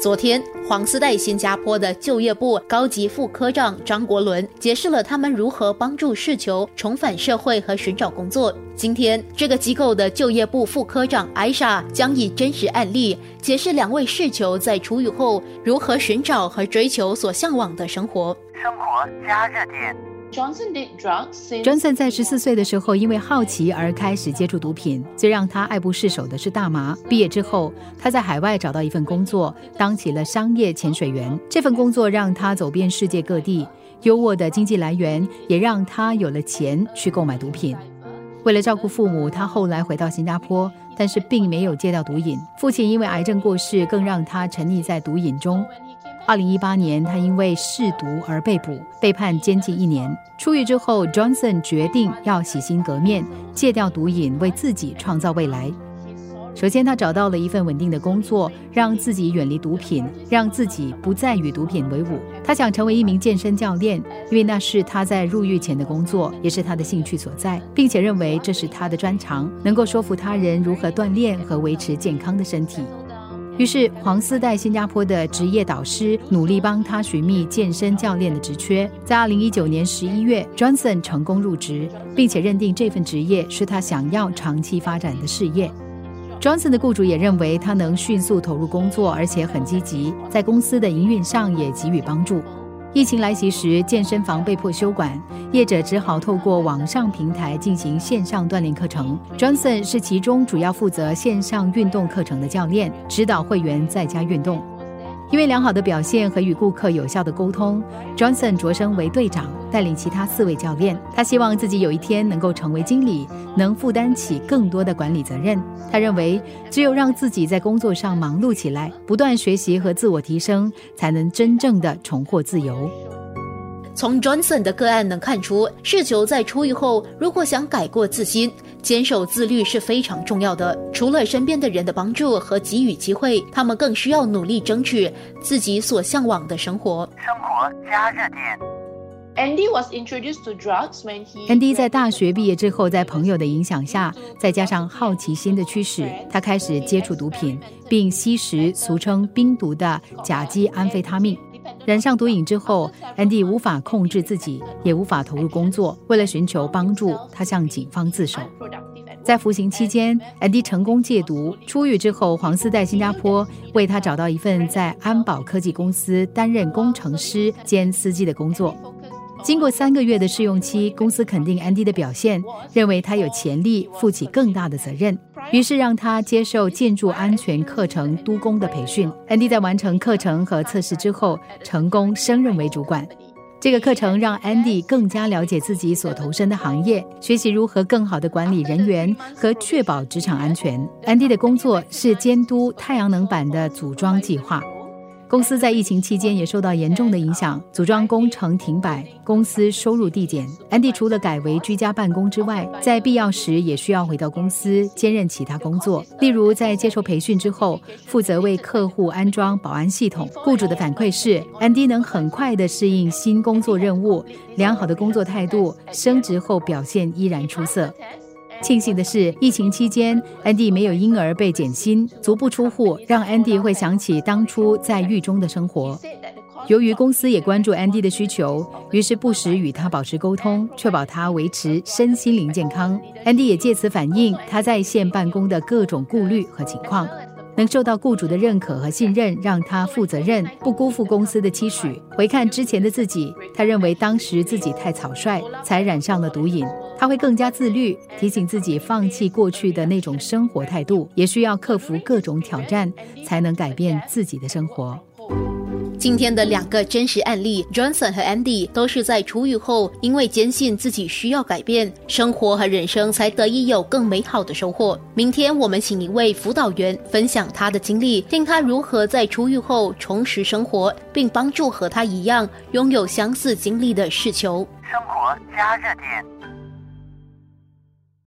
昨天，黄丝带新加坡的就业部高级副科长张国伦解释了他们如何帮助世球重返社会和寻找工作。今天，这个机构的就业部副科长艾莎将以真实案例解释两位世球在出狱后如何寻找和追求所向往的生活。生活加热点。Johnson 在十四岁的时候，因为好奇而开始接触毒品。最让他爱不释手的是大麻。毕业之后，他在海外找到一份工作，当起了商业潜水员。这份工作让他走遍世界各地，优渥的经济来源也让他有了钱去购买毒品。为了照顾父母，他后来回到新加坡，但是并没有戒掉毒瘾。父亲因为癌症过世，更让他沉溺在毒瘾中。二零一八年，他因为试毒而被捕，被判监禁一年。出狱之后，Johnson 决定要洗心革面，戒掉毒瘾，为自己创造未来。首先，他找到了一份稳定的工作，让自己远离毒品，让自己不再与毒品为伍。他想成为一名健身教练，因为那是他在入狱前的工作，也是他的兴趣所在，并且认为这是他的专长，能够说服他人如何锻炼和维持健康的身体。于是，黄丝带新加坡的职业导师努力帮他寻觅健身教练的职缺。在二零一九年十一月，Johnson 成功入职，并且认定这份职业是他想要长期发展的事业。Johnson 的雇主也认为他能迅速投入工作，而且很积极，在公司的营运上也给予帮助。疫情来袭时，健身房被迫休馆，业者只好透过网上平台进行线上锻炼课程。Johnson 是其中主要负责线上运动课程的教练，指导会员在家运动。因为良好的表现和与顾客有效的沟通，Johnson 擢升为队长，带领其他四位教练。他希望自己有一天能够成为经理，能负担起更多的管理责任。他认为，只有让自己在工作上忙碌起来，不断学习和自我提升，才能真正的重获自由。从 Johnson 的个案能看出，世球在出狱后，如果想改过自新。坚守自律是非常重要的。除了身边的人的帮助和给予机会，他们更需要努力争取自己所向往的生活。生活加热点。Andy was introduced to drugs when he. Andy 在大学毕业之后，在朋友的影响下，再加上好奇心的驱使，他开始接触毒品，并吸食俗称冰毒的甲基安非他命。染上毒瘾之后，Andy 无法控制自己，也无法投入工作。为了寻求帮助，他向警方自首。在服刑期间，Andy 成功戒毒。出狱之后，黄丝在新加坡为他找到一份在安保科技公司担任工程师兼司机的工作。经过三个月的试用期，公司肯定安迪的表现，认为他有潜力负起更大的责任，于是让他接受建筑安全课程督工的培训。安迪在完成课程和测试之后，成功升任为主管。这个课程让安迪更加了解自己所投身的行业，学习如何更好地管理人员和确保职场安全。安迪的工作是监督太阳能板的组装计划。公司在疫情期间也受到严重的影响，组装工程停摆，公司收入递减。安迪除了改为居家办公之外，在必要时也需要回到公司兼任其他工作，例如在接受培训之后，负责为客户安装保安系统。雇主的反馈是，安迪能很快地适应新工作任务，良好的工作态度，升职后表现依然出色。庆幸的是，疫情期间安迪没有因而被减薪，足不出户，让安迪会想起当初在狱中的生活。由于公司也关注安迪的需求，于是不时与他保持沟通，确保他维持身心灵健康。安迪也借此反映他在线办公的各种顾虑和情况。能受到雇主的认可和信任，让他负责任，不辜负公司的期许。回看之前的自己，他认为当时自己太草率，才染上了毒瘾。他会更加自律，提醒自己放弃过去的那种生活态度，也需要克服各种挑战，才能改变自己的生活。今天的两个真实案例，Johnson 和 Andy 都是在出狱后，因为坚信自己需要改变生活和人生，才得以有更美好的收获。明天我们请一位辅导员分享他的经历，听他如何在出狱后重拾生活，并帮助和他一样拥有相似经历的世球。生活加热点。